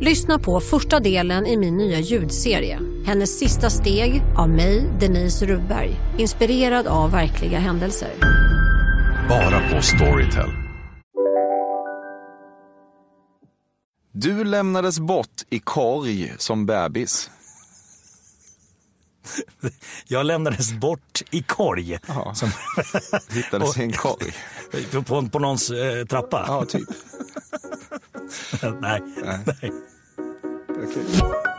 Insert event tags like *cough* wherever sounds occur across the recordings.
Lyssna på första delen i min nya ljudserie. Hennes sista steg av mig, Denise Rubberg. Inspirerad av verkliga händelser. Bara på Storytel. Du lämnades bort i korg som bebis. *laughs* Jag lämnades bort i korg. Ja. Som, Hittades i en *laughs* korg. på, på någons eh, trappa? Ja, typ. *laughs* nej. nej. Okej.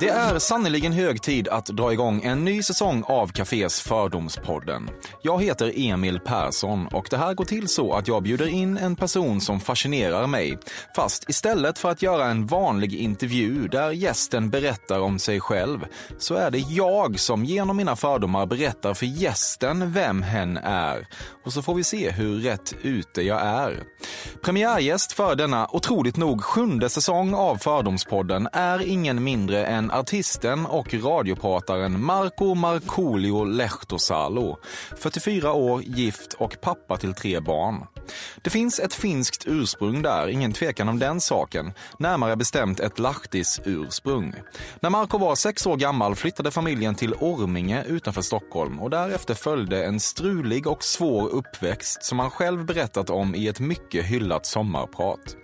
Det är sannoliken hög tid att dra igång en ny säsong av Cafés Fördomspodden. Jag heter Emil Persson och det här går till så att jag bjuder in en person som fascinerar mig. Fast istället för att göra en vanlig intervju där gästen berättar om sig själv så är det jag som genom mina fördomar berättar för gästen vem hen är. Och så får vi se hur rätt ute jag är. Premiärgäst för denna otroligt nog sjunde säsong av Fördomspodden är ingen mindre än artisten och radioprataren Marco Markoolio Lehtosalo. 44 år, gift och pappa till tre barn. Det finns ett finskt ursprung där, ingen tvekan om den saken. Närmare bestämt ett lahtis-ursprung. När Marco var sex år gammal flyttade familjen till Orminge utanför Stockholm och därefter följde en strulig och svår uppväxt som han själv berättat om i ett mycket hyllat sommarprat.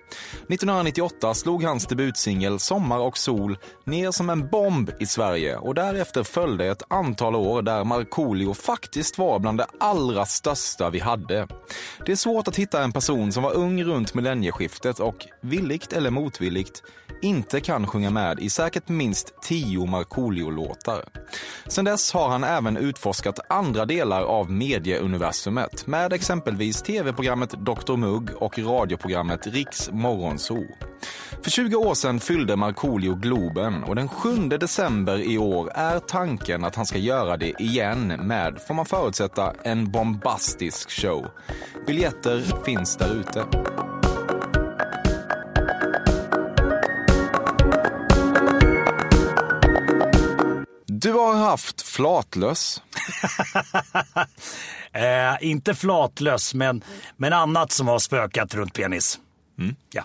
1998 slog hans debutsingel Sommar och sol ner som en bomb i Sverige och därefter följde ett antal år där Markoolio faktiskt var bland det allra största vi hade. Det är svårt att hitta en person som var ung runt millennieskiftet och, villigt eller motvilligt, inte kan sjunga med i säkert minst tio Markoolio-låtar. Sen dess har han även utforskat andra delar av medieuniversumet med exempelvis tv-programmet Dr Mugg och radioprogrammet Riks Morgonzoo. För 20 år sedan fyllde Markoolio Globen och den 7 december i år är tanken att han ska göra det igen med, får man förutsätta, en bombastisk show. Biljetter finns där ute. Du har haft flatlöss. *laughs* Eh, inte flatlös, men, men annat som har spökat runt penis. Ja.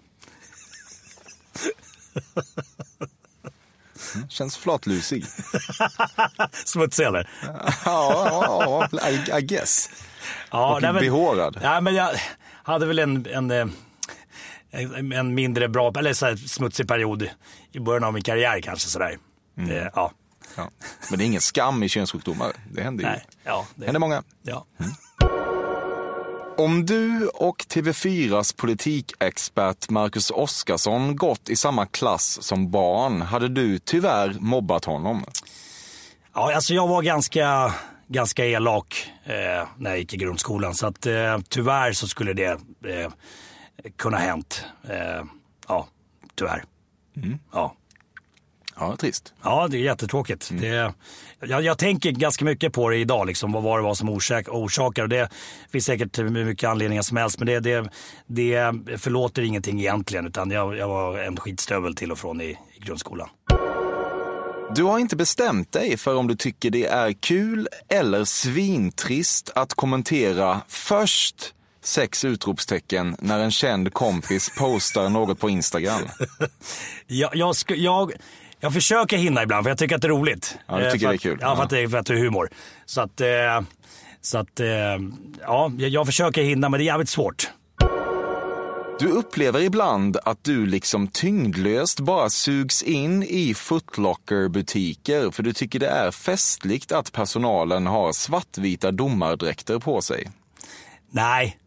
Känns flatlusig. *laughs* Smutsig eller? Ja, ja, ja I, I guess. Ja, Och nej, men- behårad. Ja, men jag hade väl en, en, eh, en, mindre bra, eller så smutsig period i början av min karriär kanske sådär. Mm. Eh, ja, Ja. Men det är ingen skam i könssjukdomar. Det händer ju. nej, ja, det, händer många. ja. Om du och TV4s politikexpert Marcus Oskarsson gått i samma klass som barn hade du tyvärr mobbat honom. Ja, alltså jag var ganska, ganska elak eh, när jag gick i grundskolan. Så att, eh, tyvärr så skulle det eh, kunna hänt. Eh, ja, tyvärr. Mm. Ja. Ja, trist. Ja, det är jättetråkigt. Det, jag, jag tänker ganska mycket på det idag, liksom, vad var det var som orsak, orsakar. Och det finns säkert hur mycket anledningar som helst, men det, det, det förlåter ingenting egentligen. Utan jag, jag var en skitstövel till och från i, i grundskolan. Du har inte bestämt dig för om du tycker det är kul eller svintrist att kommentera först sex utropstecken när en känd kompis postar något på Instagram. *laughs* Jag, jag, jag, jag försöker hinna ibland för jag tycker att det är roligt. Ja, du Eh, tycker för det är att- kul. Ja, för att det, är- för att det är humor. Så att, eh, så att eh, ja, jag, jag försöker hinna men det är jävligt svårt. Du upplever ibland att du liksom tyngdlöst bara sugs in i footlocker-butiker för du tycker det är festligt att personalen har svartvita domardräkter på sig. Nej,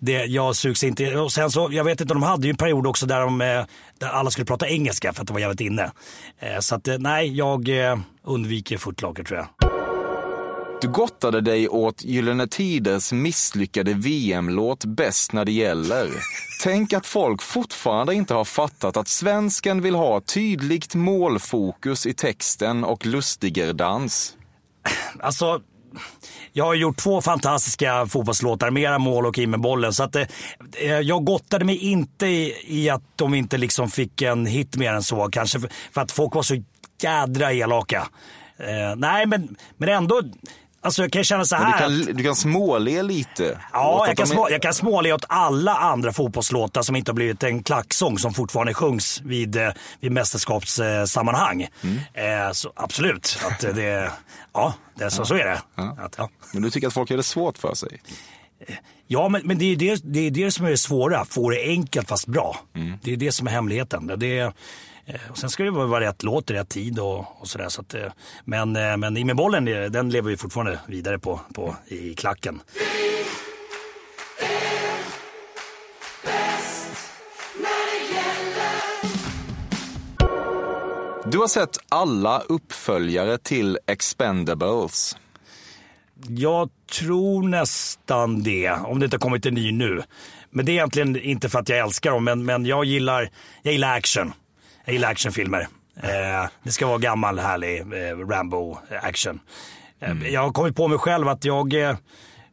det, jag sugs inte. Och sen så, jag vet inte, de hade ju en period också där, de, eh, där alla skulle prata engelska för att det var jävligt inne. Eh, Så att, eh, nej, jag undviker footlocker tror jag. Du gottade dig åt Gyllene Tiders misslyckade VM-låt Bäst när det gäller. Tänk att folk fortfarande inte har fattat att svensken vill ha tydligt målfokus i texten och lustiger dans. Alltså, jag har gjort två fantastiska fotbollslåtar, mera mål och in med bollen. Så att, eh, eh, jag gottade mig inte i, i, att de inte liksom fick en hit mer än så. Kanske för, för att folk var så jädra elaka. Eh, nej, men, men ändå. Alltså jag kan känna så här. Du kan, du kan småle lite. Ja, jag kan, små, jag kan småle åt alla andra fotbollslåtar som inte har blivit en klacksång som fortfarande sjungs vid, eh, vid mästerskapssammanhang. Mm. Eh, så absolut, att det, ja, det, så, ja. så är det. Ja. Att, ja. Men du tycker att folk gör det svårt för sig? Ja, men, men det, är det, det är det som är det svåra. Få det enkelt fast bra. Mm. Det är det som är hemligheten. Det är, Eh, och sen ska det vara rätt låt i rätt tid och, och sådär. Så att, eh, men, eh, men i med bollen, den lever vi fortfarande vidare på, på i klacken. Du har sett alla uppföljare till Expendables. Jag tror nästan det, om det inte har kommit en ny nu. Men det är egentligen inte för att jag älskar dem, men, men jag, gillar, jag gillar action. Jag gillar actionfilmer. Eh, det ska vara gammal härlig eh, Rambo-action. Eh, mm. Jag har kommit på mig själv att jag eh,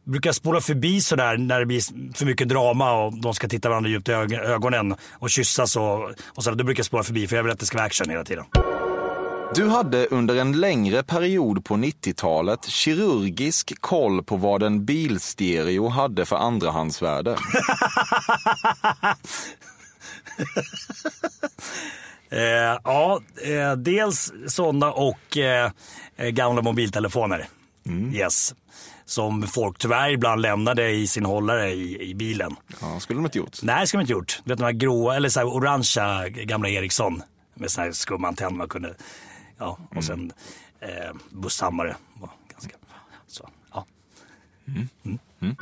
brukar spola förbi sådär när det blir för mycket drama och de ska titta varandra djupt i ögonen och kyssas och, och sådär. Då brukar jag spola förbi för jag vill att det ska vara action hela tiden. Du hade under en längre period på 90-talet kirurgisk koll på vad en bilstereo hade för andrahandsvärde. *laughs* *laughs* Eh, ja, eh, dels sådana och eh, gamla mobiltelefoner. Mm. Yes. Som folk tyvärr ibland lämnade i sin hållare i, i bilen. Ja, skulle de inte gjort. Nej, det skulle de inte gjort. Du vet de här gråa, eller så här orangea gamla Ericsson med sån här skumantenn man kunde, ja, och mm. sen eh, busshammare. Ganska, så, ja. Mm. mm. mm.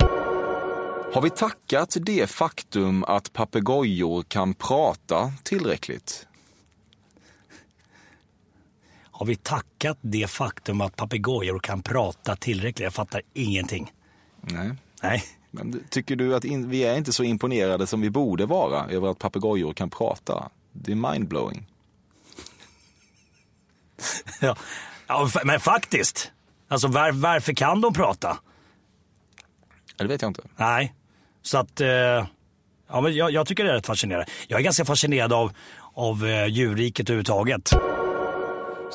Har vi tackat det faktum att papegojor kan prata tillräckligt? Har vi tackat det faktum att papegojor kan prata tillräckligt? Jag fattar ingenting. Nej. Nej. Men tycker du att in, vi är inte så imponerade som vi borde vara över att papegojor kan prata? Det är mindblowing. *laughs* ja. ja, men faktiskt. Alltså var, varför kan de prata? Ja, det vet jag inte. Nej, så att eh, ja, men jag, jag, tycker det är rätt fascinerande. Jag är ganska fascinerad av, av eh, djurriket överhuvudtaget.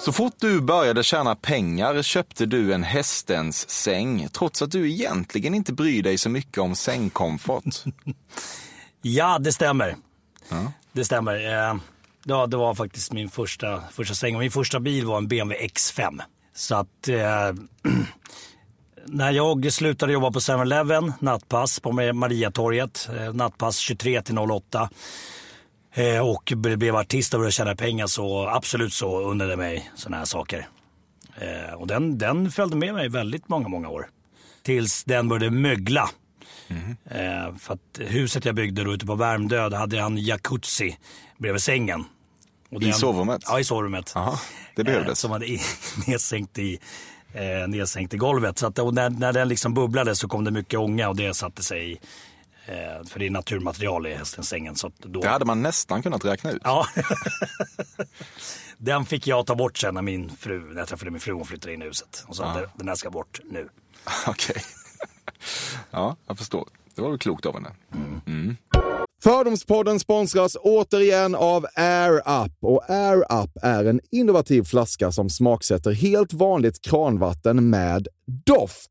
Så fort du började tjäna pengar köpte du en hästens säng, trots att du egentligen inte bryr dig så mycket om sängkomfort. *laughs* ja, det stämmer. Ja. Det stämmer. Eh, ja, det var faktiskt min första, första säng. Min första bil var en BMW X5. Så att eh, *clears throat* när jag slutade jobba på 7-Eleven, nattpass på Mariatorget, eh, nattpass 23 till 08 Eh, och blev artist och började tjäna pengar så absolut så unnade mig sådana här saker. Eh, och den, den följde med mig väldigt många, många år. Tills den började mögla. Mm. Eh, för att huset jag byggde då ute på Värmdö, hade jag en jacuzzi bredvid sängen. Och I sovrummet? Ja, i sovrummet. Aha, det behövdes. Eh, som hade *laughs* nedsänkt i, eh, nedsänkt i golvet. Så att, när, när den liksom bubblade så kom det mycket ånga och det satte sig i, för det är naturmaterial i hästens sängen. Så då... Det hade man nästan kunnat räkna ut. Ja. *laughs* den fick jag ta bort sen när min fru, när jag träffade min fru, hon flyttade in i huset. Och sa ja. den här ska bort nu. *laughs* Okej. Okay. *laughs* Ja, jag förstår. Det var väl klokt av henne. Mm. Mm. Fördomspodden sponsras återigen av Air Up. Och Air Up är en innovativ flaska som smaksätter helt vanligt kranvatten med doft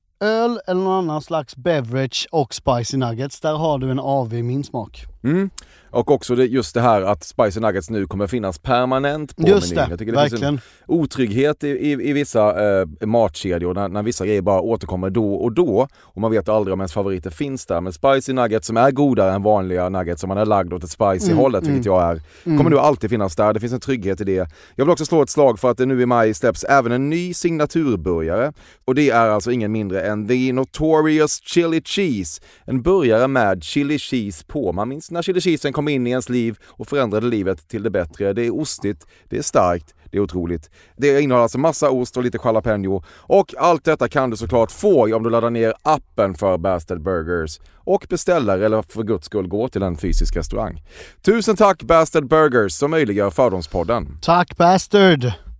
öl eller någon annan slags beverage och spicy nuggets, där har du en AV i min smak. Mm. Och också det, just det här att Spicy Nuggets nu kommer finnas permanent på Just menyn. det, Jag tycker det finns verkligen. en otrygghet i, i, i vissa eh, matkedjor när, när vissa grejer bara återkommer då och då och man vet aldrig om ens favoriter finns där. Men Spicy Nuggets som är godare än vanliga nuggets som man är lagd åt ett spicy Mm, hållet, vilket jag är, kommer nu alltid finnas där. Det finns en trygghet i det. Jag vill också slå ett slag för att det nu i maj släpps även en ny signaturburgare och det är alltså ingen mindre än The Notorious Chili Cheese. En burgare med chili cheese på. Man minns när chili cheesen kom in i ens liv och förändrade livet till det bättre. Det är ostigt, det är starkt, det är otroligt. Det innehåller alltså massa ost och lite jalapeno. Och allt detta kan du såklart få om du laddar ner appen för Bastard Burgers och beställer eller för guds skull går till en fysisk restaurang. Tusen tack Bastard Burgers som möjliggör Fördomspodden. Tack Bastard!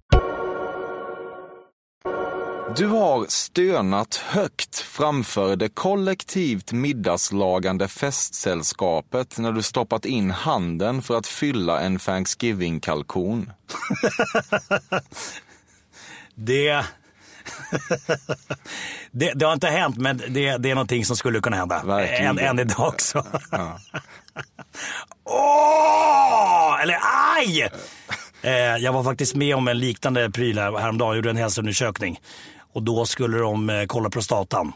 Du har stönat högt framför det kollektivt middagslagande festsällskapet när du stoppat in handen för att fylla en Thanksgiving-kalkon. *laughs* Det, *laughs* det, det har inte hänt, men det, det är någonting som skulle kunna hända. Verkligen. Än, än idag också. *laughs* Åh! Eller aj! Eh, jag var faktiskt med om en liknande pryl här häromdagen. Jag gjorde en hälsoundersökning. Och då skulle de eh, kolla prostatan.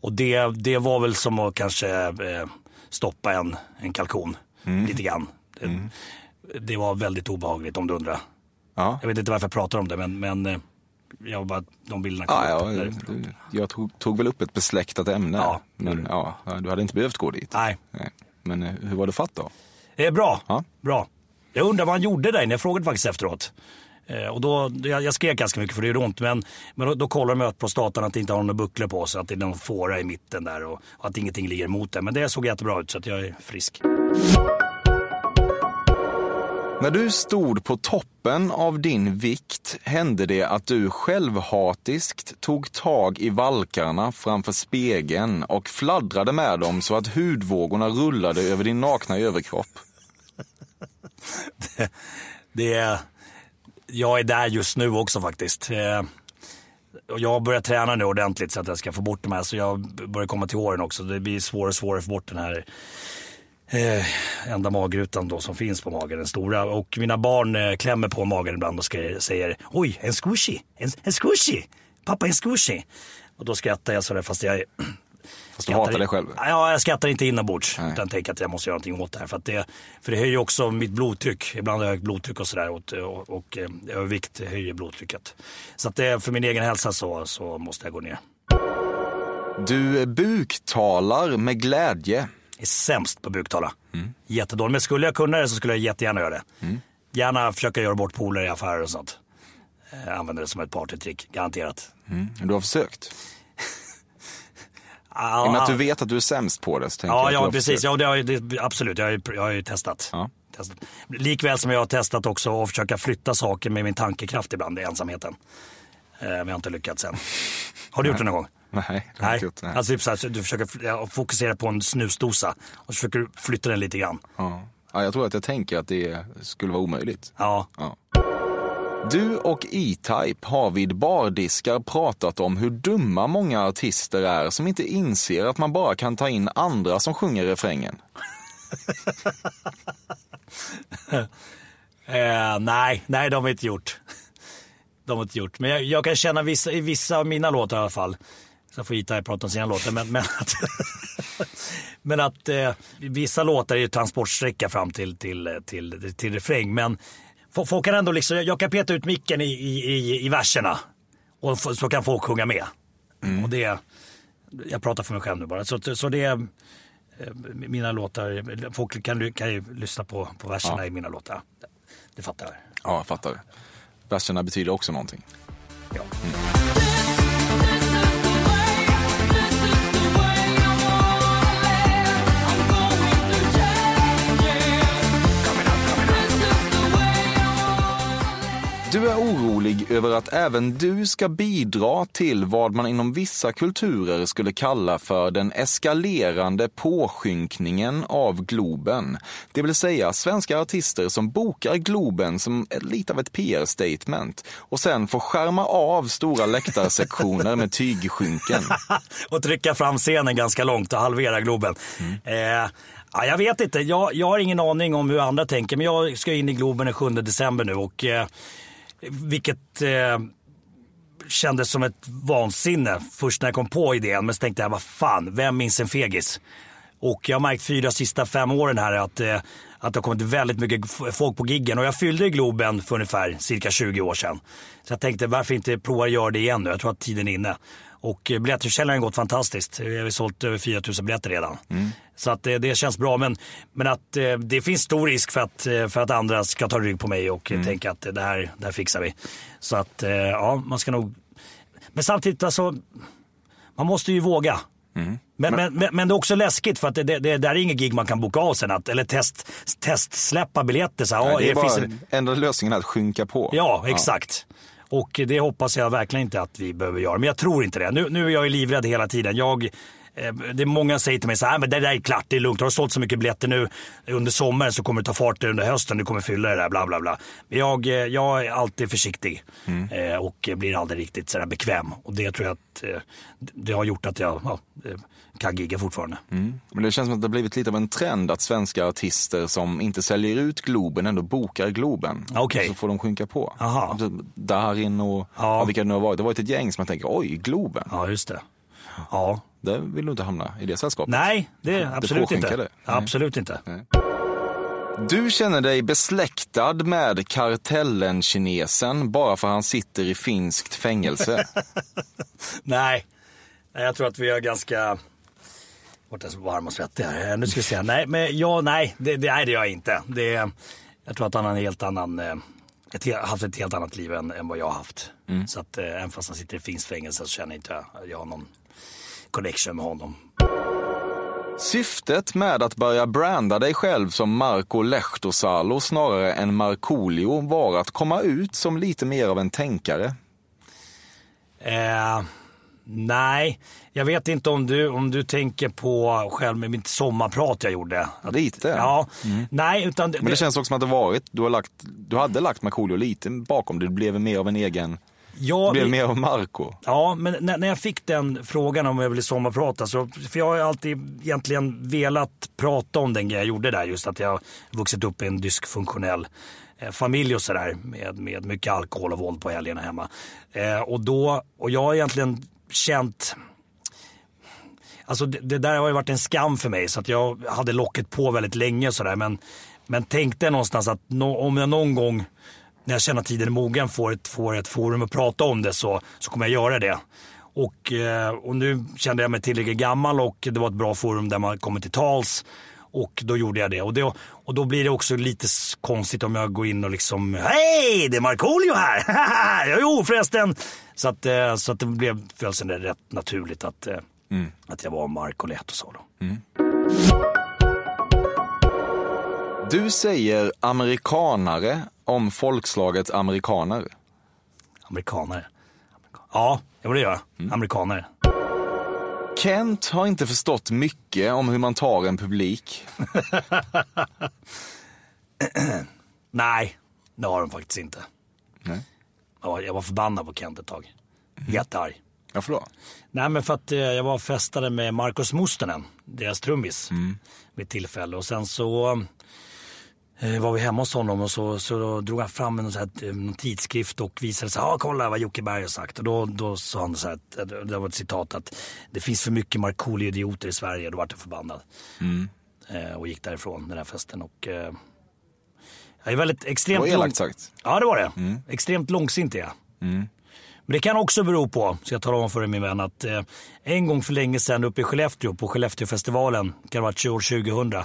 Och det, det var väl som att kanske eh, stoppa en, en kalkon. Lite grann. Det, det var väldigt obehagligt om du undrar. Ja. Jag vet inte varför jag pratar om det men, men eh, jag bara, de bilderna kom Ja, ja, upp. du- jag tog, tog väl upp ett besläktat ämne. Ja. Men ja, du hade inte behövt gå dit. Nej. Men eh, hur var det fatt då? det är bra. Ja. bra. Jag undrar vad han gjorde där inne. Jag frågade faktiskt efteråt. Eh, och då, jag, jag skrek ganska mycket för det gjorde ont. Men, men då, då kollar de att prostatan att det inte har några bucklor på sig. Att det är någon fåra i mitten där och, och att ingenting ligger emot det. Men det såg jättebra ut så att jag är frisk. När du stod på toppen av din vikt hände det att du självhatiskt tog tag i valkarna framför spegeln och fladdrade med dem så att hudvågorna rullade över din nakna överkropp. *laughs* Det är, jag är där just nu också faktiskt. Eh, och jag har börjat träna nu ordentligt så att jag ska få bort de här. Så jag börjar komma till åren också. Det blir svårare och svårare att få bort den här eh, enda magrutan då som finns på magen, den stora. Och mina barn eh, klämmer på magen ibland och ska, säger oj, en squishy, en, en squishy, pappa en squishy. Och då skrattar jag sådär fast jag Fast du hatar dig själv. Ja, jag skrattar inte inombords. Nej. Utan tänker att jag måste göra någonting åt det här. För, det, för det höjer också mitt blodtryck. Ibland har jag högt blodtryck och sådär. Och, och, och eh, övervikt höjer blodtrycket. Så att det, för min egen hälsa så, så måste jag gå ner. Du buktalar med glädje. Jag är sämst på buktala. Mm. Jättedålig. Men skulle jag kunna det så skulle jag jättegärna göra det. Gärna försöka göra bort polare i affärer och sånt. Eh, använder det som ett partytrick, garanterat. Du har försökt. Ah, I och med att du vet att du är sämst på det så tänker jag Ja, du ja precis. Ja, det har, jag- det, absolut, jag har, ju- jag har ju testat. Ja. testat. Likväl som jag har testat också att försöka flytta saker med min tankekraft ibland i ensamheten. Eh, men jag har inte lyckats än. Har du gjort det någon gång? Nej, det har jag Nej. gjort. Nej. Alltså typ så här, du försöker ja, fokusera på en snusdosa och så försöker du flytta den lite grann. Ja. Ja, jag tror att jag tänker att det skulle vara omöjligt. Ja, du och E-Type har vid bardiskar pratat om hur dumma många artister är som inte inser att man bara kan ta in andra som sjunger refrängen. *laughs* eh, nej, nej de har inte gjort. De har inte gjort. Men jag, jag kan känna vissa, i vissa av mina låtar i alla fall. Så får E-Type prata om sina låtar. Men, men att, *laughs* men att eh, vissa låtar är ju transportsträcka fram till, till, till, till, till refräng. Men folk kan ändå liksom, jag kan peta ut micken i, i, i, verserna. Och så kan folk sjunga med. Och det, jag pratar för mig själv nu bara. Så, så det är eh, mina låtar, folk kan, kan ju lyssna på, på verserna i mina låtar. Det fattar. Ja, jag fattar. Verserna betyder också någonting. Ja. Du är orolig över att även du ska bidra till vad man inom vissa kulturer skulle kalla för den eskalerande påskynkningen av Globen. Det vill säga svenska artister som bokar Globen som lite av ett PR-statement och sen får skärma av stora läktarsektioner med tygskynken. *laughs* och trycka fram scenen ganska långt och halvera Globen. Eh, ja, jag vet inte, jag, jag har ingen aning om hur andra tänker. Men jag ska in i Globen den 7 december nu och eh, vilket eh, kändes som ett vansinne först när jag kom på idén. Men så tänkte jag, vad fan, vem minns en fegis? Och jag har märkt fyra sista fem åren här att, eh, att det har kommit väldigt mycket folk på giggen. Och jag fyllde Globen för ungefär cirka 20 år sedan. Så jag tänkte varför inte prova att göra det igen nu? Jag tror att tiden är inne. Och eh, biljettförsäljningen har gått fantastiskt. Vi har sålt över 4 000 biljetter redan. Mm. Så att det, det känns bra. Men, men att eh, det finns stor risk för att, eh, för att andra ska ta rygg på mig och eh, tänka att det här, det här fixar vi. Så att eh, ja, man ska nog... Men samtidigt alltså, man måste ju våga. Men, men, men, men det är också läskigt för att det, det, det där är inget gig man kan boka av sen. Att, eller test, testsläppa biljetter. Så här, Nej, ja, det är finns bara, en- enda lösningen är att skynka på. Ja, exakt. Och det hoppas jag verkligen inte att vi behöver göra. Men jag tror inte det. Nu, nu är jag ju livrädd hela tiden. Jag eh, det är många säger till mig så här, men det där är klart, det är lugnt. Har du sålt så mycket biljetter nu under sommaren så kommer det ta fart under hösten, du kommer fylla det där, bla bla bla. Men jag, eh, jag är alltid försiktig eh, och blir aldrig riktigt sådär bekväm. Och det tror jag att eh, det har gjort att jag ja, eh, kan gigga fortfarande. Men det känns som att det har blivit lite av en trend att svenska artister som inte säljer ut Globen ändå bokar Globen. Och så får de skynka på. Aha. Alltså, Darin och Ja. vilka det nu har varit. Det har varit ett gäng som jag tänker, oj, Globen. Ja, just det. Ja. Där vill du inte hamna i det sällskapet. Nej, det är absolut inte. Nej. Absolut inte. Du känner dig besläktad med kartellen-kinesen bara för han sitter i finskt fängelse. *laughs* Nej, Nej, jag tror att vi är ganska... Vart är så varm och svettig här. Eh, Nu ska vi se. Nej, men ja, nej, det, det, nej, det jag inte. Det, är- jag tror att han har en helt annan, eh, ett, haft ett helt annat liv än, än vad jag har haft. Så att eh, även fast han sitter i finskt fängelse så känner inte jag jag har någon connection med honom. Syftet med att börja branda dig själv som Marco Lehtosalo snarare än Markoolio var att komma ut som lite mer av en tänkare. Eh, nej, jag vet inte om du, om du tänker på själv med mitt sommarprat jag gjorde. Att, Lite. Ja, nej utan... Men det känns också som att det varit, du, har lagt, du hade lagt Markoolio lite bakom det, du blev mer av en egen, ja, du blev mer av Marco. Ja, men när, när jag fick den frågan om jag ville sommarprata, så, för jag har alltid egentligen velat prata om den grejen jag gjorde där, just att jag vuxit upp i en dysfunktionell eh, familj och sådär med, med mycket alkohol och våld på helgerna hemma. Eh, och, då, och jag har egentligen känt Alltså det, det där har ju varit en skam för mig så att jag hade locket på väldigt länge och sådär. Men, men tänkte någonstans att nå- om jag någon gång när jag känner att tiden är mogen får ett, får ett forum att prata om det så, så kommer jag göra det. Och, eh, och nu kände jag mig tillräckligt gammal och det var ett bra forum där man kommer till tals. Och då gjorde jag det. Och, det, och då blir det också lite konstigt om jag går in och liksom Hej, det är Markoolio här! *laughs* jo förresten. Så att, eh, så att det blev föll sig rätt naturligt att, eh, att jag var Marco Lehtosalo. Du säger amerikanare om folkslaget amerikaner. Amerikanare. Ja, det gör jag. Amerikanare. Kent har inte förstått mycket om hur man tar en publik. *clears throat* Nej, det har de faktiskt inte. Nej. Ja, jag var förbannad på Kent ett tag. Jättearg. Varför då? Nej men för att eh, jag var och festade med Markus Mustonen, deras trummis, vid ett tillfälle. Och sen så var vi hemma hos honom och så, så drog han fram en, så här, eh, någon tidskrift och visade så här, ah, kolla vad Jocke Berg har sagt. Och då, då sa han så här, att- det var ett citat att det finns för mycket Markoolio-idioter i Sverige. Då vart jag förbannad. Eh, och gick därifrån den här festen. Och, eh, jag är väldigt Det extremt var lång- elakt sagt. Ja, det var det. Extremt långsint är jag. Men det kan också bero på, så jag talar om för dig min vän, att eh, en gång för länge sedan uppe i Skellefteå på Skellefteåfestivalen, kan det ha varit år 2000,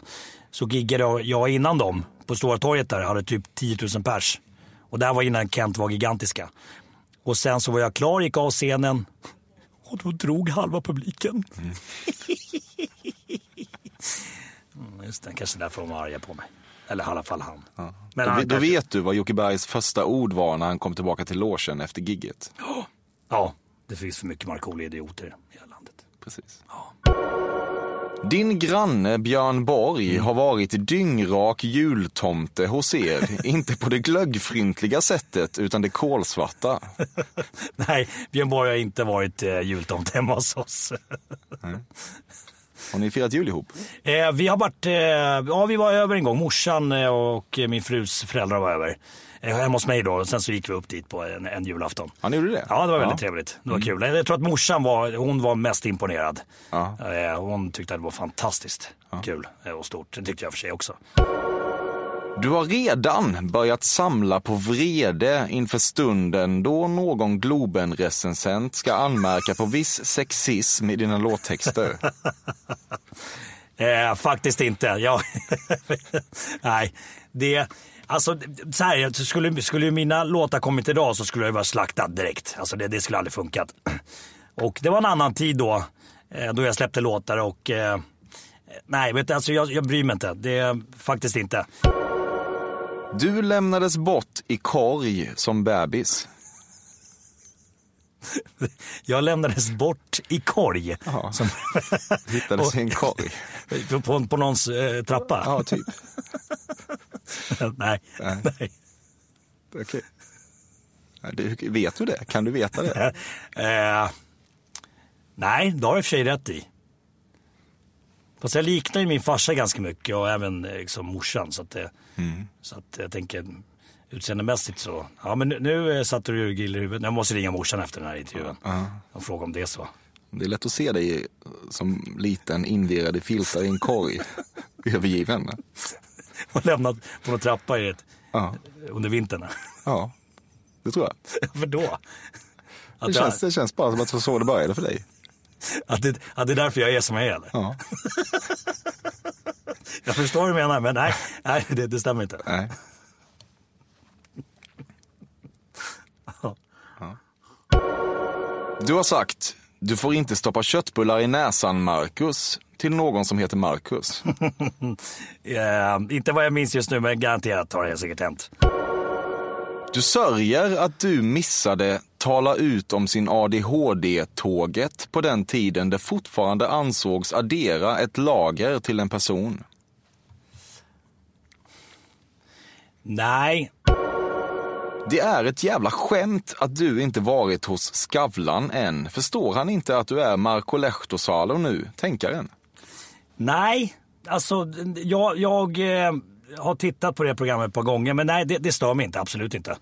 så giggade jag innan dem på Stora torget där, hade typ 10 000 pers. Och det här var innan Kent var gigantiska. Och sen så var jag klar, gick av scenen och då drog halva publiken. Mm, just det, kanske därför de var arga på mig. Eller i alla fall han. Men Då, han då kanske- vet du vad Jocke Bergs första ord var när han kom tillbaka till logen efter gigget. Ja, det finns för mycket Markoolio-idioter i det här landet. Precis. Din granne Björn Borg har varit dyngrak jultomte hos er. *laughs* inte på det glöggfryntliga sättet, utan det kolsvarta. *laughs* Nej, Björn Borg har inte varit eh, jultomte hemma hos oss. Har ni firat jul ihop? eh, vi har varit, eh, ja vi var över en gång. Morsan eh, och min frus föräldrar var över. Eh, hemma hos mig då. Och sen så gick vi upp dit på en, en julafton. Ja, ni gjorde det? Ja, det var väldigt trevligt. Det var kul. Jag tror att morsan var, hon var mest imponerad. Ja. Eh, hon tyckte att det var fantastiskt kul eh, och stort. Det tyckte jag för sig också. Du har redan börjat samla på vrede inför stunden då någon Globen-recensent ska anmärka på viss sexism i dina låttexter. *laughs* Eh, faktiskt inte. Jag, *laughs* nej, det... Alltså, så här, skulle, skulle mina låtar kommit idag så skulle jag vara slaktad direkt. Alltså det, det skulle aldrig funkat. *clears throat* Och det var en annan tid då, eh, då jag släppte låtar och... Eh, nej, vet du, alltså jag, jag bryr mig inte. Det är faktiskt inte. Du lämnades bort i korg som bebis. *laughs* Jag lämnades bort i korg. Som, Hittades i en *laughs* korg. *laughs* på, på, på någons eh, trappa. Ja, typ. *laughs* nej. Nej. nej. Okej. Det- Vet du det? Kan du veta det? *laughs* Eh, nej, det har jag i och för sig rätt i. Fast jag liknar ju min farsa ganska mycket och även eh, liksom morsan. Så att, det, så att jag tänker utseendemässigt så. Ja men nu, nu eh, satte du gill i huvudet. Jag måste ringa morsan efter den här intervjun. Och fråga om det är så. Det är lätt att se dig som liten invirad i filtar i en korg. *laughs* Övergiven. *laughs* Och lämnat på någon trappa i ett, Ja, under vintern. ja, det tror jag. *laughs* Varför då? Det Att, känns, det känns bara som att det så det började för dig. att, det, att det är därför jag är som jag är eller? Ja, *laughs* Jag förstår vad du menar men nej, nej det, det stämmer inte. nej. Du har sagt, du får inte stoppa köttbullar i näsan, Marcus, till någon som heter Marcus. *laughs* Eh, inte vad jag minns just nu men garanterat har det säkert hänt. Du sörjer att du missade tala ut om sin ADHD-tåget på den tiden det fortfarande ansågs addera ett lager till en person. Nej, Det är ett jävla skämt att du inte varit hos Skavlan än. Förstår han inte att du är Marco Lehtosalo nu, tänkaren? nej. Alltså jag, jag eh, har tittat på det programmet ett par gånger men nej det, det stör mig inte, absolut inte.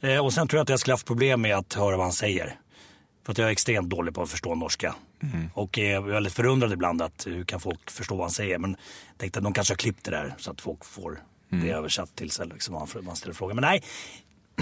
Eh, och sen tror jag att jag skulle haft problem med att höra vad han säger. För att jag är extremt dålig på att förstå norska. Och är väldigt förundrad ibland att hur kan folk förstå vad han säger. Men jag tänkte att de kanske har klippt det där så att folk får det översatt till sig. Liksom, man ställer frågan. Men nej,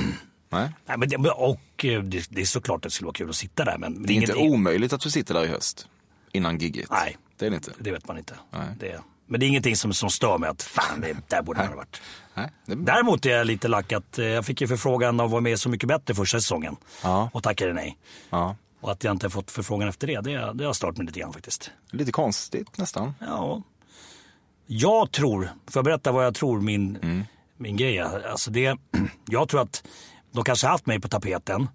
*clears throat* Nej. nej men det, och eh, det, det är såklart att det skulle vara kul att sitta där. Men Det är inte omöjligt att du sitter där i höst. Innan gigget. Nej. Det är det inte. Det vet man inte. Det, men det är ingenting som, som stör mig att fan, det, där borde man ha varit. Nej. Det. Däremot är jag lite lack att eh, jag fick ju förfrågan att vara med Så mycket bättre första säsongen. Ja. Och tackade nej. Ja. Och att jag inte fått förfrågan efter det, det, det har stört mig lite grann faktiskt. Lite konstigt nästan. Ja. Jag tror, får jag berätta vad jag tror min, Mm. Min grej? Alltså det, *clears throat* jag tror att de kanske haft mig på tapeten.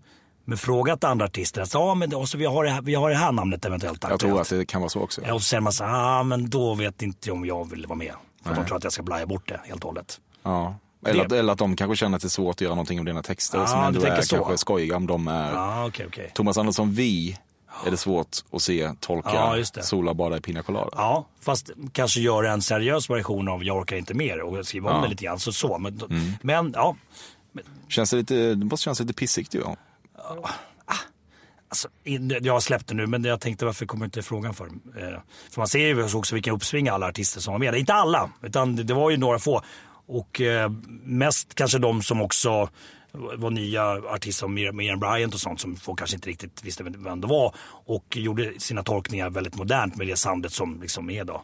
Men frågat andra artister, alltså, ja men alltså, vi, har det här, vi har det här namnet eventuellt Jag tror att det kan vara så också. Ja, och så säger man så ah, men då vet inte om jag vill vara med. För de tror att jag ska blaja bort det helt och hållet. Ja. Eller, att, eller att de kanske känner att det är svårt att göra någonting om dina texter Ja, som ändå är så. kanske skojiga om de är. Ja, okej, okej. Thomas Andersson Vi är det svårt att se tolka Ja. Sola bada i Pina Colada. Ja, fast kanske göra en seriös version av Jag orkar inte mer och skriva om Ja. det lite grann. Så, så. Men, men ja, Känns det, lite, det måste kännas lite pissigt ju. Ja. alltså, in- jag har släppt det nu men jag tänkte varför kommer inte frågan för? Eh, för man ser ju också vilka uppsving alla artister som var med. Inte alla, utan det, det var ju några få. Och eh, mest kanske de som också var nya artister som Mir- Miriam Bryant och sånt som folk kanske inte riktigt visste vem det var. Och gjorde sina tolkningar väldigt modernt med det soundet som liksom är då.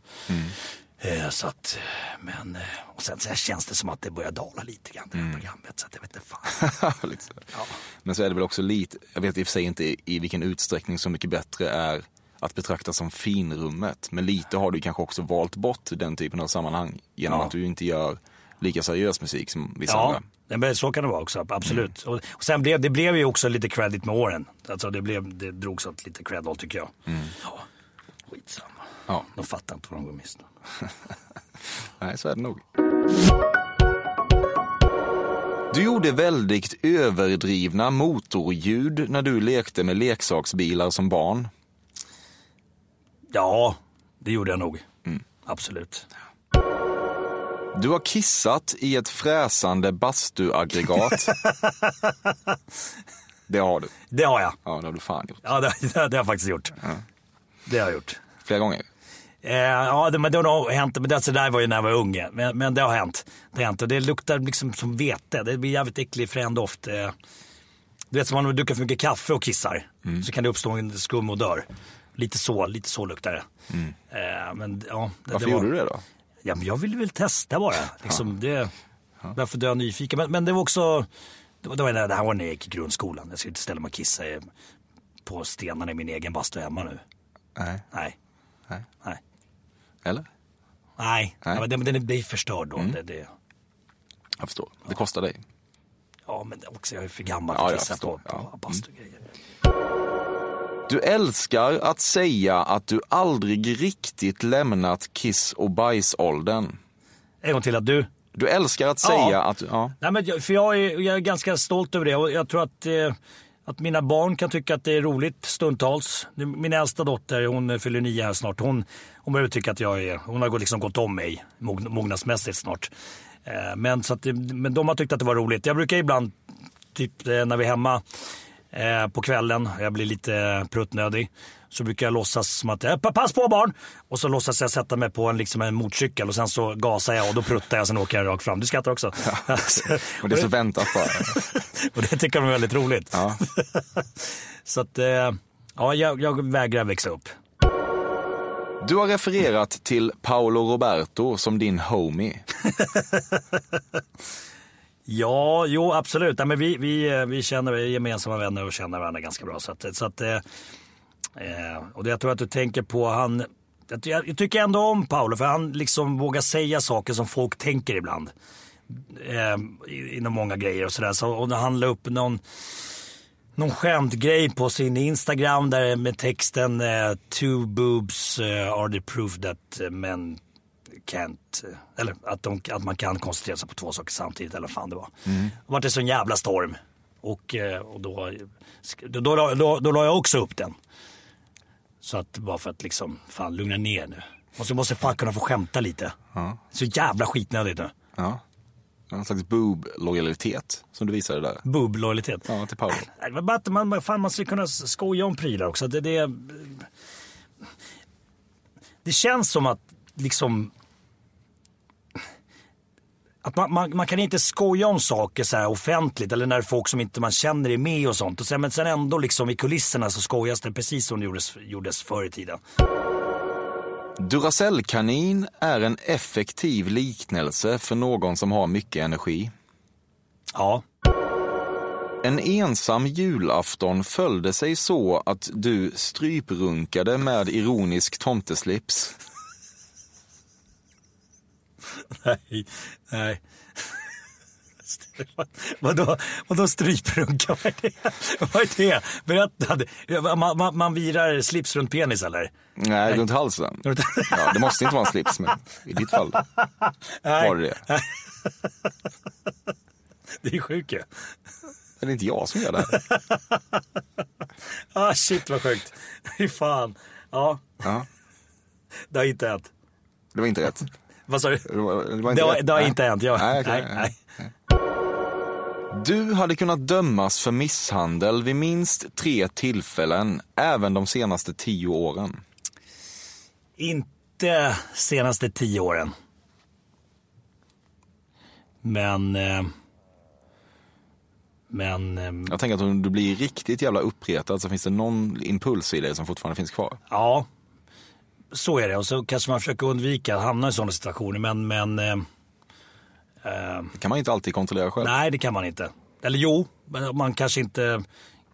Eh, Så att, men, eh, och sen så känns det som att det börjar dala lite grann det här programmet. Så att jag vet inte fan. *laughs* Lite så. Men så är det väl också lite, jag vet i och för sig inte i, i vilken utsträckning Så mycket bättre är att betrakta som finrummet. Men lite har du kanske också valt bort den typen av sammanhang genom Ja. att du inte gör lika seriös musik som vissa Ja, andra. Men så kan det vara också, absolut. Och, och sen blev det blev ju också lite credit med åren. Alltså det, blev, det drogs åt lite cred tycker jag. Ja, skitsamma. Ja. De fattar inte vad de går miste. *laughs* Nej, så är det nog. Du gjorde väldigt överdrivna motorljud när du lekte med leksaksbilar som barn. Ja, det gjorde jag nog. Absolut. Du har kissat i ett fräsande bastuaggregat. *laughs* det har du. Det har jag. Ja, det har du fan gjort. Ja, det, *laughs* det, har jag faktiskt gjort. Det har jag gjort. Flera gånger. Eh, ja, det, men det har hänt. Men det, så där var ju när jag var ung. Men, men det har hänt. Det har hänt. Och det luktar liksom som vete. Det blir jävligt äcklig frän doft. Eh, du vet som om man dricker för mycket kaffe och kissar. Så kan det uppstå en skum och dör. Lite så, lite så luktar det. Eh, men, ja, det, Varför det var, gjorde du det då? Ja, men jag ville väl testa bara. Liksom, det, Därför är jag nyfiken. Men, men det var också, det var, det var det här var när jag gick i grundskolan. Jag skulle inte ställa mig och kissa på stenarna i min egen bastu hemma nu. Nej. Nej, Nej. nej. Eller? Nej, Nej. Ja, men den, blir förstörd då. Det, det, Jag förstår. Det kostar dig. Ja, men också jag är för gammal Ja, för att kissa förstår. på, Ja. Mm. Du älskar att säga att du aldrig riktigt lämnat kiss och bajsåldern. En gång till att du. Du älskar att Ja. säga att... Ja. Nej, men jag, för jag är, jag är ganska stolt över det och jag tror att, eh, att mina barn kan tycka att det är roligt stundtals. Min äldsta dotter, hon fyller nio här snart. Hon, hon börjar tycka att jag är, hon har liksom gått om mig mog- mognadsmässigt snart. Eh, men, så att, men de har tyckt att det var roligt. Jag brukar ibland, typ eh, när vi är hemma eh, på kvällen, jag blir lite pruttnödig. Så brukar jag låtsas som att, eh, pass på barn! Och så låtsas jag sätta mig på en, liksom en motorcykel och sen så gasar jag och då pruttar jag, sen åker jag rakt fram. Du skrattar också. Och *laughs* det är så väntat bara. *laughs* Och det tycker de är väldigt roligt. Ja. *laughs* Så att, eh, ja, jag, jag vägrar växa upp. Du har refererat till Paolo Roberto som din homie. Ja, jo absolut. Nej, men vi, vi, eh, vi känner vi är gemensamma vänner och känner varandra ganska bra. Så att, så att, eh, eh och det jag tror att du tänker på, han, jag, jag tycker ändå om Paolo för han liksom vågar säga saker som folk tänker ibland. Eh, inom många grejer och sådär. Så, och när han la upp någon, någon skämtgrej på sin Instagram där med texten eh, Two boobs eh, are the proof that men can't, eh, eller att, de, att man kan koncentrera sig på två saker samtidigt eller vad fan det var. Det var det sån jävla storm. Och, eh, och då, då, då, då, då, la jag också upp den. Så att bara för att liksom, fan lugna ner nu. Och så måste fan kunna få skämta lite. Så jävla skitnödigt nu. Ja. Någon slags boob-lojalitet som du visade där. Boob-lojalitet. Ja, till Paolo. Nej, det var bara att man, fan, man ska kunna skoja om prylar också. Det, det, det känns som att liksom... Att man, man, man kan inte skoja om saker så offentligt eller när folk som inte man känner är med och sånt. Och sen, men sen ändå liksom i kulisserna så skojas det precis som det gjordes, gjordes förr i tiden. Duracellkanin är en effektiv liknelse för någon som har mycket energi. Ja, En ensam julafton följde sig så att du stryprunkade med ironisk tomteslips. *laughs* nej, nej. *laughs* Vadå, vadå stryprunka? Vad är det? Vad är det? Berätta. Man, man, man virar slips runt penis eller? Nej, runt halsen. *laughs* Ja, det måste inte vara en slips, men i ditt fall var det det. Det är sjukt ju. Det är inte jag som gör det här. Ah shit vad sjukt. Fy fan. Ja, Ja, det har inte hänt. det var inte rätt. Vad sa du? Det var, har, rätt. det har Nej. inte hänt. Ja. Nej, okej, nej, nej. Du hade kunnat dömas för misshandel vid minst tre tillfällen, även de senaste tio åren. Inte senaste tio åren. Men... Eh, men... Eh, Jag tänker att om du blir riktigt jävla uppretad så finns det någon impuls i dig som fortfarande finns kvar. ja. Så är det. Och så kanske man försöker undvika att hamna i sådana situationer. Men... men eh, eh, Det kan man inte alltid kontrollera själv. Nej, det kan man inte. Eller jo, man kanske inte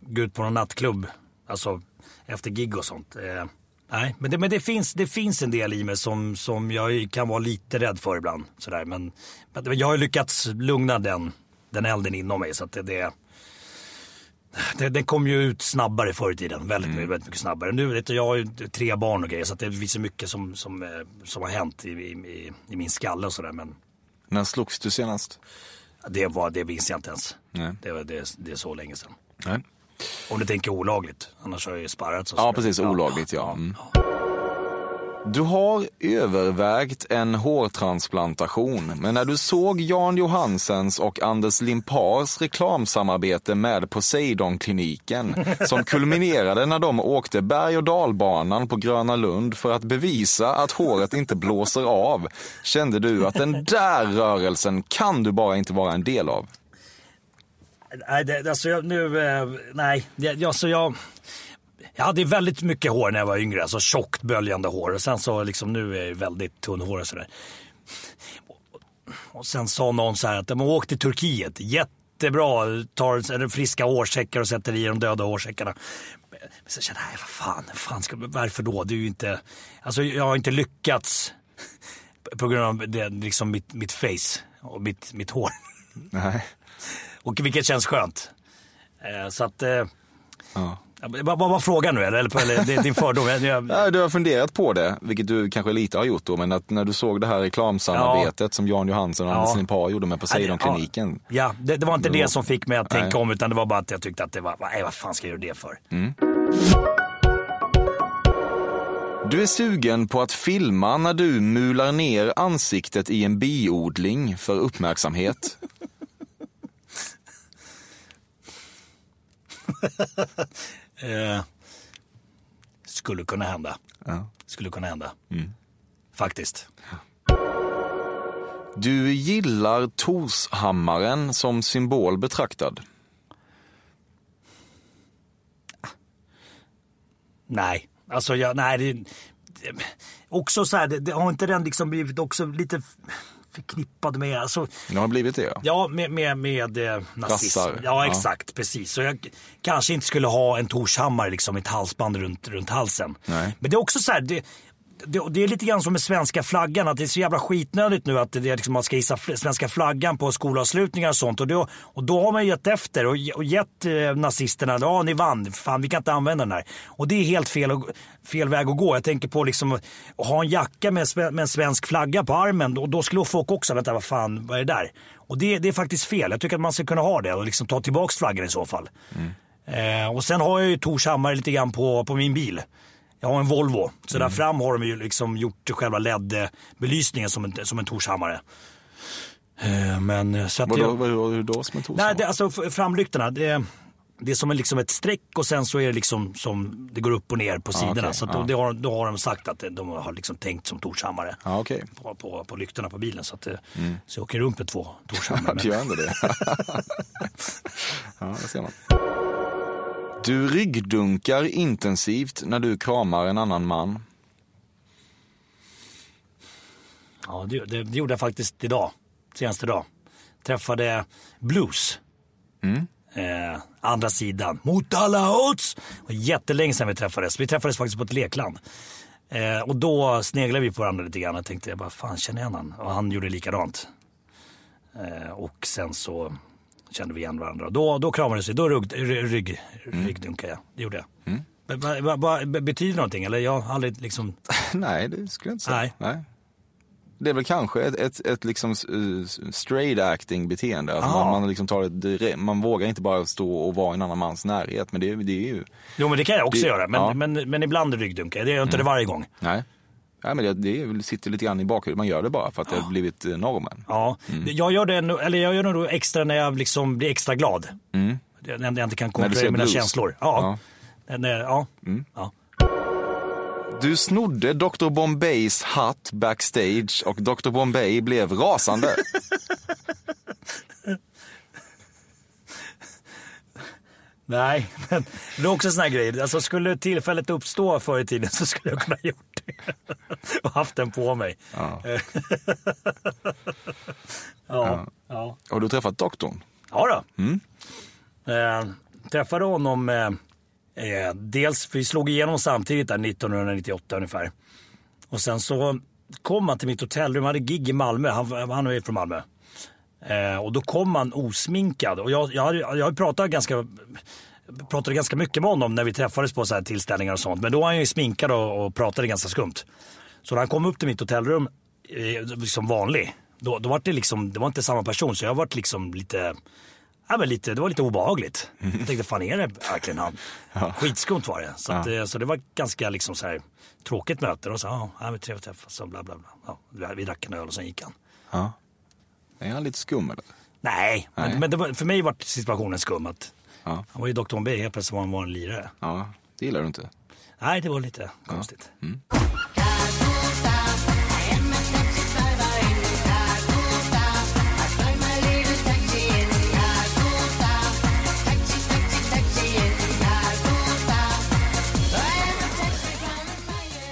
går ut på någon nattklubb. Alltså efter gig och sånt. Eh, nej, men, det, men det, finns, det finns en del i mig som, som jag kan vara lite rädd för ibland. Sådär. Men, men jag har lyckats lugna den, den elden inom mig. Så att det, det, det, den kom ju ut snabbare förr i tiden. Väldigt, väldigt mycket snabbare. Nu vet du, jag har ju tre barn och grejer. Så det finns så mycket som, som, eh, som har hänt i, i, i, min skalle och sådär. Men När slogs du senast? det, var, det minns jag inte ens. Nej. Det, det, det är så länge sedan. Nej. Om du tänker olagligt. Annars har jag ju sparrat. Så Ja, precis. Olagligt, ja. Mm. Du har övervägt en hårtransplantation, men när du såg Jan Johansens och Anders Limpars reklamsamarbete med Poseidon-kliniken, som kulminerade när de åkte berg och dalbanan på Gröna Lund för att bevisa att håret inte blåser av, kände du att den där rörelsen kan du bara inte vara en del av. Nej, det, alltså jag, nu, eh, nej. Det, alltså jag, jag hade väldigt mycket hår när jag var yngre. Alltså tjockt böljande hår. Och sen så liksom nu är jag väldigt tunnhårig och sådär. Och sen sa någon så här att de åkte till Turkiet. Jättebra. Tar friska hårsäckar och sätter i de döda hårsäckarna. Men så kände jag, nej vad fan, fan ska, varför då? Det är ju inte, alltså jag har inte lyckats på grund av det, liksom mitt, mitt face och mitt, mitt hår. Nej. Och vilket känns skönt. Eh, så att... Eh, Vad var frågan nu eller? eller, eller det är din fördom? Jag, *laughs* Ja, du har funderat på det, vilket du kanske lite har gjort då, men att när du såg det här reklamsamarbetet som Jan Johansson och Ja. Anders Par gjorde med Poseidon-kliniken. Ja, det, det var inte Det det var- som fick mig att tänka Nej. om utan det var bara att jag tyckte att det var, nej vad fan ska jag göra det för? Du är sugen på att filma när du mular ner ansiktet i en biodling för uppmärksamhet. *laughs* Eh, skulle kunna hända. Ja. Skulle kunna hända. Faktiskt. Du gillar Torshammaren som symbol betraktad. Nej, alltså jag, nej det också så här, det, det har inte den liksom blivit också lite förknippad med, alltså Det har blivit det ja. Ja, med, med, med eh, nazism. Rassar, Ja, ja. exakt. Precis. Så jag kanske inte skulle ha en Torshammar liksom, ett halsband runt, runt halsen. Nej. Men det är också så här, det, det, det är lite grann som med svenska flaggan, att det är så jävla skitnödigt nu att det liksom, man ska hissa svenska flaggan på skolavslutningar och sånt. Och då, och då har man ju gett efter och, och gett eh, nazisterna, ja ni vann, fan vi kan inte använda den här. Och det är helt fel, och- fel väg att gå. Jag tänker på liksom att ha en jacka med, med en svensk flagga på armen, och då skulle folk också, vänta vad fan, vad är det där? Och det, det är faktiskt fel. Jag tycker att man ska kunna ha det och liksom ta tillbaks flaggan i så fall. Eh, och sen har jag ju Torshammar lite grann på, på min bil. Jag har en Volvo. Så där fram har de ju liksom gjort själva LED-belysningen som en, som en Torshammare. Eh, men eh, så att Vadå, vadå, hur då som en Torshammar? nej, det, alltså framlyktorna. Det, det är som en, liksom ett streck och sen så är det liksom som det går upp och ner på sidorna. okej, så att ja. då, det har, då har de sagt att de har liksom tänkt som Torshammare Ja, okej. på, på, på lyktorna på bilen. Så, att, det- så jag åker runt med två Torshammare. *laughs* Du gör ändå det. *laughs* ja, det ser man. Du ryggdunkar intensivt när du kramar en annan man. Ja, det, det, det gjorde jag faktiskt idag. Senaste idag. Träffade Blues. Eh, andra sidan. Mot alla odds! Det var jättelänge sedan vi träffades. Vi träffades faktiskt på ett lekland. Eh, och då sneglade vi på varandra lite grann och tänkte jag bara, fan känner jag han? Och han gjorde likadant. Eh, och sen så kände vi igen varandra. Då, då kramades vi. Då rygg, rygg, ryggdunkade jag. Det gjorde jag. Men vad- betyder det någonting? Eller jag har aldrig liksom... *laughs* Nej, det skulle jag inte säga. Nej. Det är väl kanske ett, ett, ett liksom straight acting beteende. Att Aha. man, man, liksom tar ett, man vågar inte bara stå och vara i en annan mans närhet. Men det, det är ju, Jo men det kan jag också Det- göra. Men, ja. Mm. men, men ibland ryggdunkar jag. Det gör jag inte det varje gång. nej. Nej, men det, det sitter lite grann i bakhuvudet. Man gör det bara för att det har blivit eh, normen. Ja, jag gör det eller jag gör det nog extra när jag liksom blir extra glad. Det- När jag inte kan Mm. Kontrollera mina blues. känslor. Ja. Ja. När, ja. Mm. ja. Du snodde Dr. Bombays hatt backstage och Dr. Bombay blev rasande. *laughs* Nej, men det är också en sån här grej. Alltså, skulle tillfället uppstå förr i tiden så skulle jag kunna gjort. Och haft den på mig. *laughs* Ja. ja. ja. Har du träffat doktorn? Ja då. Eh, träffade honom, eh, eh, dels, vi slog igenom samtidigt där 1998 ungefär. Och sen så kom han till mitt hotellrum, han hade gig i Malmö, han, han är från Malmö. Eh, och då kom han osminkad. Och jag, jag, hade- jag har pratat ganska, pratade ganska mycket med honom när vi träffades på så här tillställningar och sånt. Men då var han ju sminkad och, och pratade ganska skumt. Så när han kom upp till mitt hotellrum eh, som vanlig, då, då var det liksom, det var inte samma person. Så jag var liksom lite, ja, men lite, det var lite obehagligt. Jag tänkte, fan är det verkligen han? Skitskumt var det. Så, att, eh, så det var ganska liksom så här, tråkigt möte. Och så, ja, ja, men trevligt att träffas och bla bla bla. Ja, vi drack en öl och sen gick han. Ja. Är han lite skum eller? Nej, Nej. men, men var, för mig var situationen skum. Att Ja. Han var ju Dr. B, helt plötsligt var han en lirare. Ja, det gillar du inte. Nej, det var lite konstigt.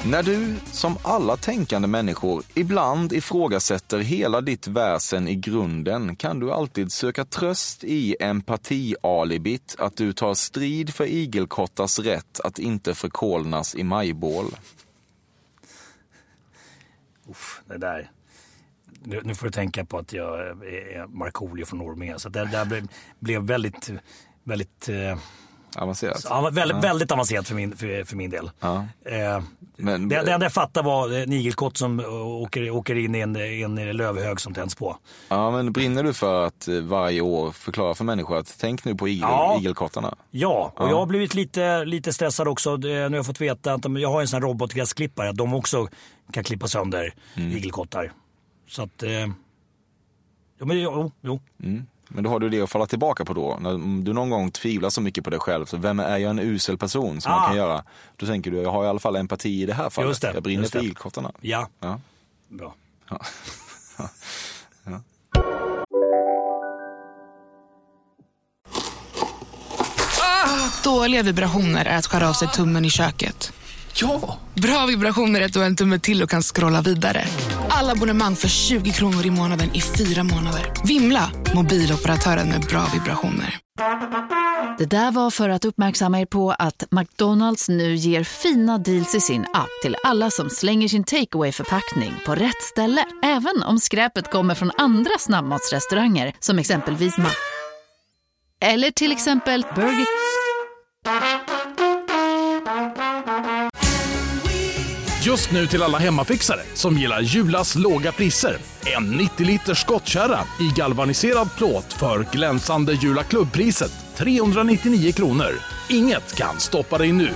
När du, som alla tänkande människor, ibland ifrågasätter hela ditt väsen i grunden kan du alltid söka tröst i empati-alibit att du tar strid för igelkottars rätt att inte förkolnas i majbål. Uff, det där. nu nu får du tänka på att jag är Markoolio från Orminge. Så det där blev, blev väldigt, väldigt, eh, Avancerat. ja, väldigt, väldigt avancerat för min, för, för min del. Ja. Eh, Men- det, det enda jag fattade var en igelkott som eh, åker, åker in i en, en lövhög som tänds på. Ja, men brinner du för att eh, varje år förklara för människor att tänk nu på igel, Ja. igelkottarna? Ja, och jag har blivit lite, lite stressad också. Nu har jag fått veta att de, jag har en sån här robotgräsklippare, att de också kan klippa sönder igelkottar. Så att, eh, ja men jo, jo. Men då har du det att falla tillbaka på då. När du någon gång tvivlar så mycket på dig själv, så vem är jag en usel person som Ah. man kan göra? Då tänker du, jag har i alla fall empati i det här fallet. Just det, jag brinner just för det. igelkottarna. Ja, Ja. bra. *laughs* Dåliga vibrationer är att skära av sig tummen i köket. Ja! Bra vibrationer är du har en tumme till och kan scrolla vidare. Alla abonnemang för 20 kronor i månaden i fyra månader. Vimla! Mobiloperatören med bra vibrationer. Det där var för att uppmärksamma er på att McDonalds nu ger fina deals i sin app till alla som slänger sin takeaway förpackning på rätt ställe. Även om skräpet kommer från andra snabbmatsrestauranger som exempelvis Ma... Eller till exempel Burger... Just nu till alla hemmafixare som gillar Julas låga priser. En 90 liters skottkärra i galvaniserad plåt för glänsande Jula klubbpriset 399 kronor. Inget kan stoppa dig nu.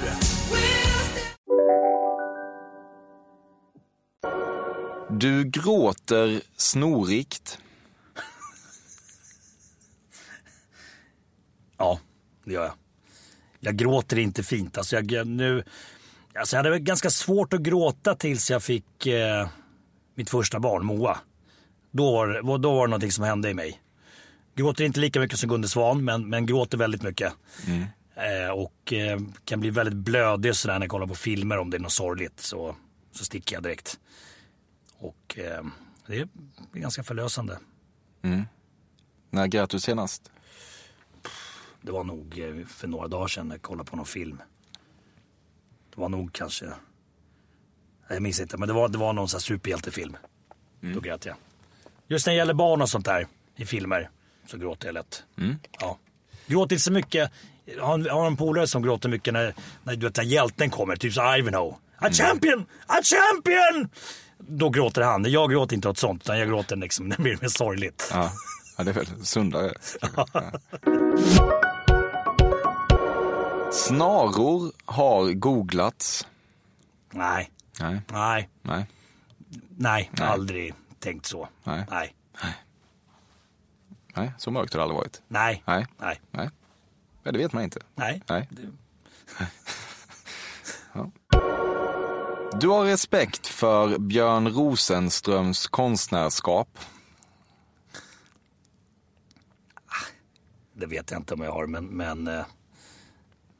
Du gråter snorigt. Ja, det gör jag. Jag gråter inte fint. Alltså jag, jag- nu, alltså jag hade ganska svårt att gråta tills jag fick eh, mitt första barn, Moa. Då var, då var det någonting som hände i mig. Gråter inte lika mycket som Gunde Svan, men, men gråter väldigt mycket. Eh, och eh, kan bli väldigt blödig sådär när jag kollar på filmer om det är något sorgligt. Så, så sticker jag direkt. Och eh, det är ganska förlösande. När grät du senast? Det var nog eh, för några dagar sedan när jag kollade på någon film. Det var nog kanske, jag minns inte, men det var, det var någon sån här superhjältefilm. Då grät jag. Just när det gäller barn och sånt där i filmer så gråter jag lätt. Ja. Gråter inte så mycket. Jag har en, jag har en polare som gråter mycket när, när, du vet, när hjälten kommer, typ som Ivanhoe. A champion! A champion! Då gråter han. Jag gråter inte åt sånt, utan jag gråter liksom när det blir mer sorgligt. Ja, ja det är väl sundare. *laughs* Snaror har googlats. Nej, Nej, nej, nej, nej, aldrig tänkt så. Nej. nej. nej. Så mörkt har det aldrig varit. Nej. Nej. Nej. Nej. Ja, det vet man inte. Nej. Nej. *laughs* Du har respekt för Björn Rosenströms konstnärskap. Det vet jag inte om jag har, men, men, eh,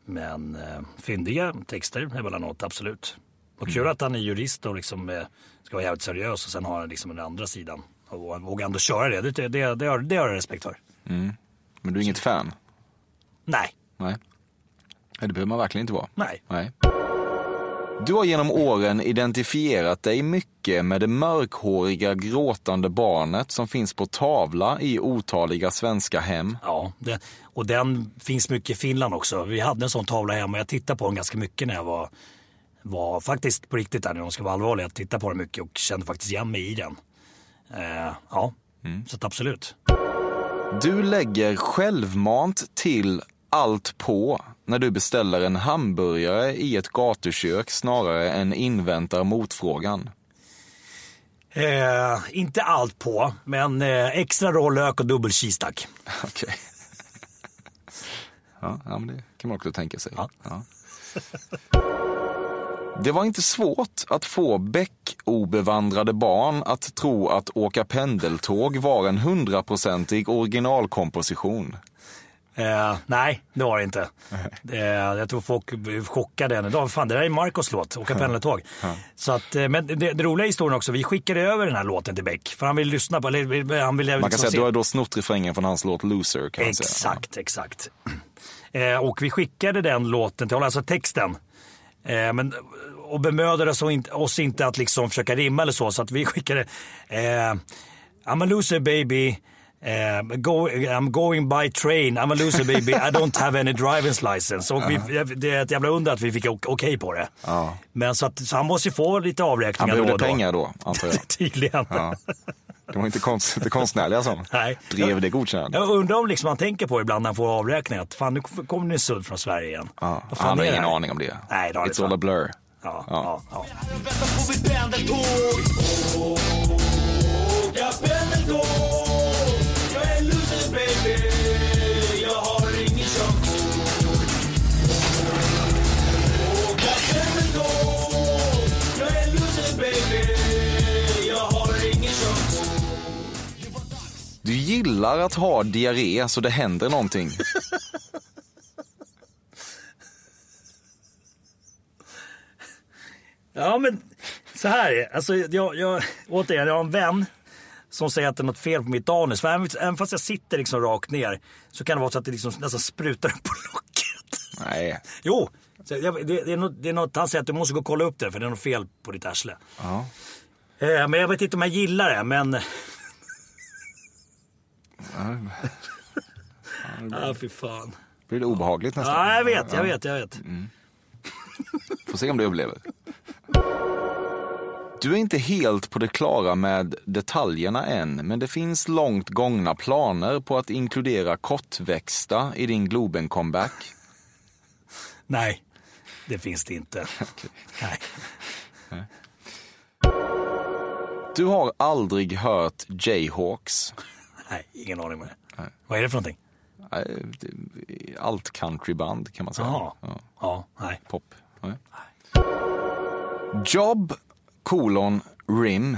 men eh, fyndiga texter något, absolut. Och kul att han är jurist och liksom eh, ska vara jävligt seriös och sen har han liksom den andra sidan. Och han vågar ändå köra det. Det, det, det, har, det har jag respekt för. Men du är inget fan? Nej. Nej, det behöver man verkligen inte vara. nej. Nej. Du har genom åren identifierat dig mycket med det mörkhåriga gråtande barnet som finns på tavla i otaliga svenska hem. Ja, det, och den finns mycket i Finland också. Vi hade en sån tavla hemma. Jag tittade på den ganska mycket när jag var, var faktiskt på riktigt där, när de ska vara allvarliga. Jag tittade på den mycket och kände faktiskt igen mig i den. Eh, ja, så att absolut. Du lägger självmant till allt på när du beställer en hamburgare i ett gatukök snarare än inväntar motfrågan. Eh, inte allt på, men eh, extra rå lök och dubbel cheese tack. *laughs* Okej. Ja, ja, men det kan man också tänka sig. Ja. Ja. Det var inte svårt att få bäck-obevandrade barn att tro att åka pendeltåg var en hundraprocentig originalkomposition. Eh, nej, det var det inte. Eh, jag tror folk blev chockade än idag. Fan, det där är Marcos låt, Åka pendeltåg. Så att, eh, men det, det roliga i historien också, vi skickade över den här låten till Beck. För han ville lyssna på, eller han ville Man kan liksom säga att se- du har då snott refrängen från hans låt Loser. Kan man säga. Exakt, exakt. Eh, och vi skickade den låten till honom, alltså texten. Eh, men, och bemödade oss, oss inte att liksom försöka rimma eller så, så att vi *laughs* skickade eh, I'm a loser baby. Eh, go, I'm going by train, I'm a loser baby, I don't have any driving license. Och vi, det är ett jävla under att vi fick okej okay på det. Ja. Men så, att, så han måste ju få lite Han avräkningar behövde då och då. pengar då, antar jag. *laughs* Tydligen. Ja. Det var inte konst, det konstnärliga som *laughs* Nej. drev det godkännandet. Jag undrar om liksom han tänker på ibland när han får avräkningar att fan nu kommer det en sudd från Sverige igen. Ja. Han har ingen aning om det. Nej, det har han It's all a blur. Ja, Ja. ja. Ja, gillar att ha diarré så det händer någonting. Ja, men så här är alltså, jag, jag, återigen, jag har en vän som säger att det är något fel på mitt anus. För även, fast jag sitter liksom rakt ner så kan det vara så att det liksom nästan sprutar upp på locket. Nej. Jo, det, det, är något, det är något, han säger att du måste gå och kolla upp det för det är något fel på ditt arsle. Ja. Eh, men jag vet inte om jag gillar det, men... *laughs* Ja, fy fan. Blir det obehagligt nästan? Ja, jag vet, jag vet, jag vet. Får se om du överlever. Du är inte helt på det klara med detaljerna än, men det finns långt gångna planer på att inkludera kortväxta i din Globen-comeback. Nej, det finns det inte. *laughs* Nej. Du har aldrig hört Jayhawks. Nej, ingen aning med det. Vad är det för någonting? Nej, Allt countryband kan man säga. Jaha. Ja, Ja, nej. pop. Nej. Job, kolon, rim.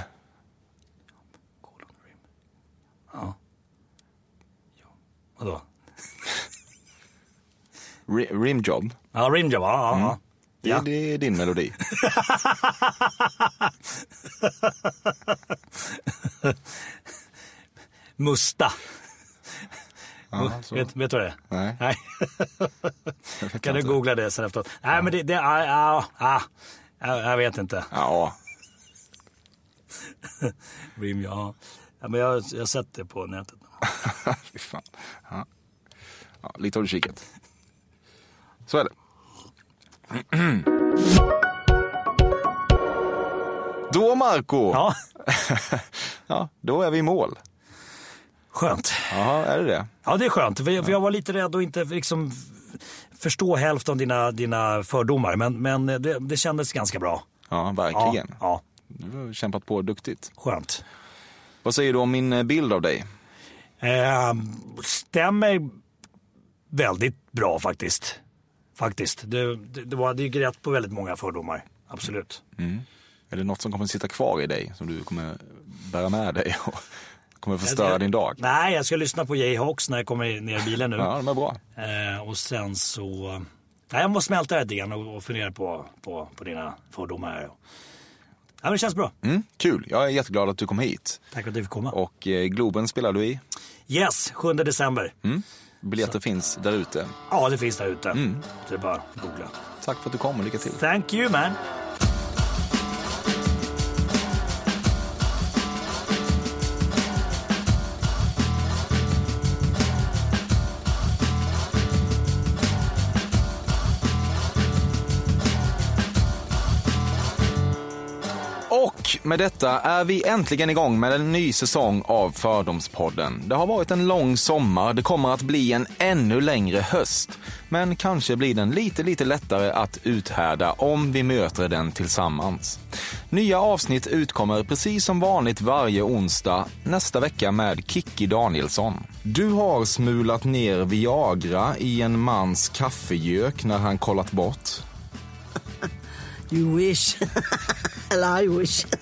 Vadå? *laughs* Ri- Rimjob. Ja, rimjob, ja. ja, ja. Det, Ja. det är din melodi. *laughs* *laughs* Musta. Ja, så. vet, vet du vad det är? Nej. Nej. Kan du googla det sen efteråt? Nej, men det... det ja, ja, ja, jag, vet inte. Ja, Rim, ja. ja men jag, jag har sett det på nätet. *laughs* fy fan. Ja. Ja, lite har du kikat. Så är det. *clears throat* Då Marco Ja, *laughs* ja, då är vi i mål. Skönt. Ja, är det det? Ja, det är skönt. För för jag var lite rädd att inte liksom förstå hälften av dina, dina fördomar. Men, men det, det kändes ganska bra. Ja, Ja, verkligen. ja, Du har kämpat på duktigt. skönt. Vad säger du om min eh, bild av dig? Eh, stämmer väldigt bra faktiskt. Faktiskt. Det, det, det, var, det gick rätt på väldigt många fördomar. Absolut. Är det något som kommer att sitta kvar i dig, som du kommer bära med dig och *laughs* kommer förstöra Jag- din dag? Nej, jag ska lyssna på Jayhawks när jag kommer ner i bilen nu. Ja, de är bra. Eh, och sen så... Nej, jag måste smälta det lite grann och, och fundera på, på, på dina fördomar. Ja, men det känns bra. Mm, kul, jag är jätteglad att du kom hit. Tack för att du fick komma. Och eh, Globen spelar du i. Yes, 7 december. Biljetter finns där ute. Ja, det finns där ute. Mm. Så det är bara att googla. Tack för att du kom och lycka till. Thank you man. Med detta är vi äntligen igång med en ny säsong av Fördomspodden. Det har varit en lång sommar, det kommer att bli en ännu längre höst. Men kanske blir den lite, lite lättare att uthärda om vi möter den tillsammans. Nya avsnitt utkommer precis som vanligt varje onsdag, nästa vecka med Kikki Danielsson. Du har smulat ner Viagra i en mans kaffegök när han kollat bort. You wish. *laughs* Eller I wish. *laughs*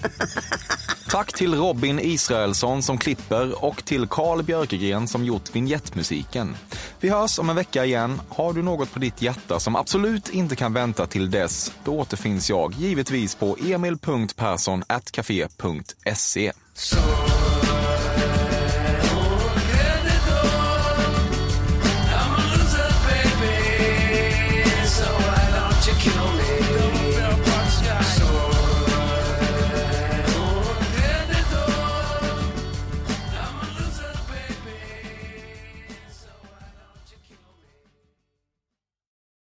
Tack till Robin Israelsson som klipper och till Carl Björkegren som gjort vignettmusiken. Vi hörs om en vecka igen. Har du något på ditt hjärta som absolut inte kan vänta till dess, då återfinns jag givetvis på emil.perssonatcafe.se.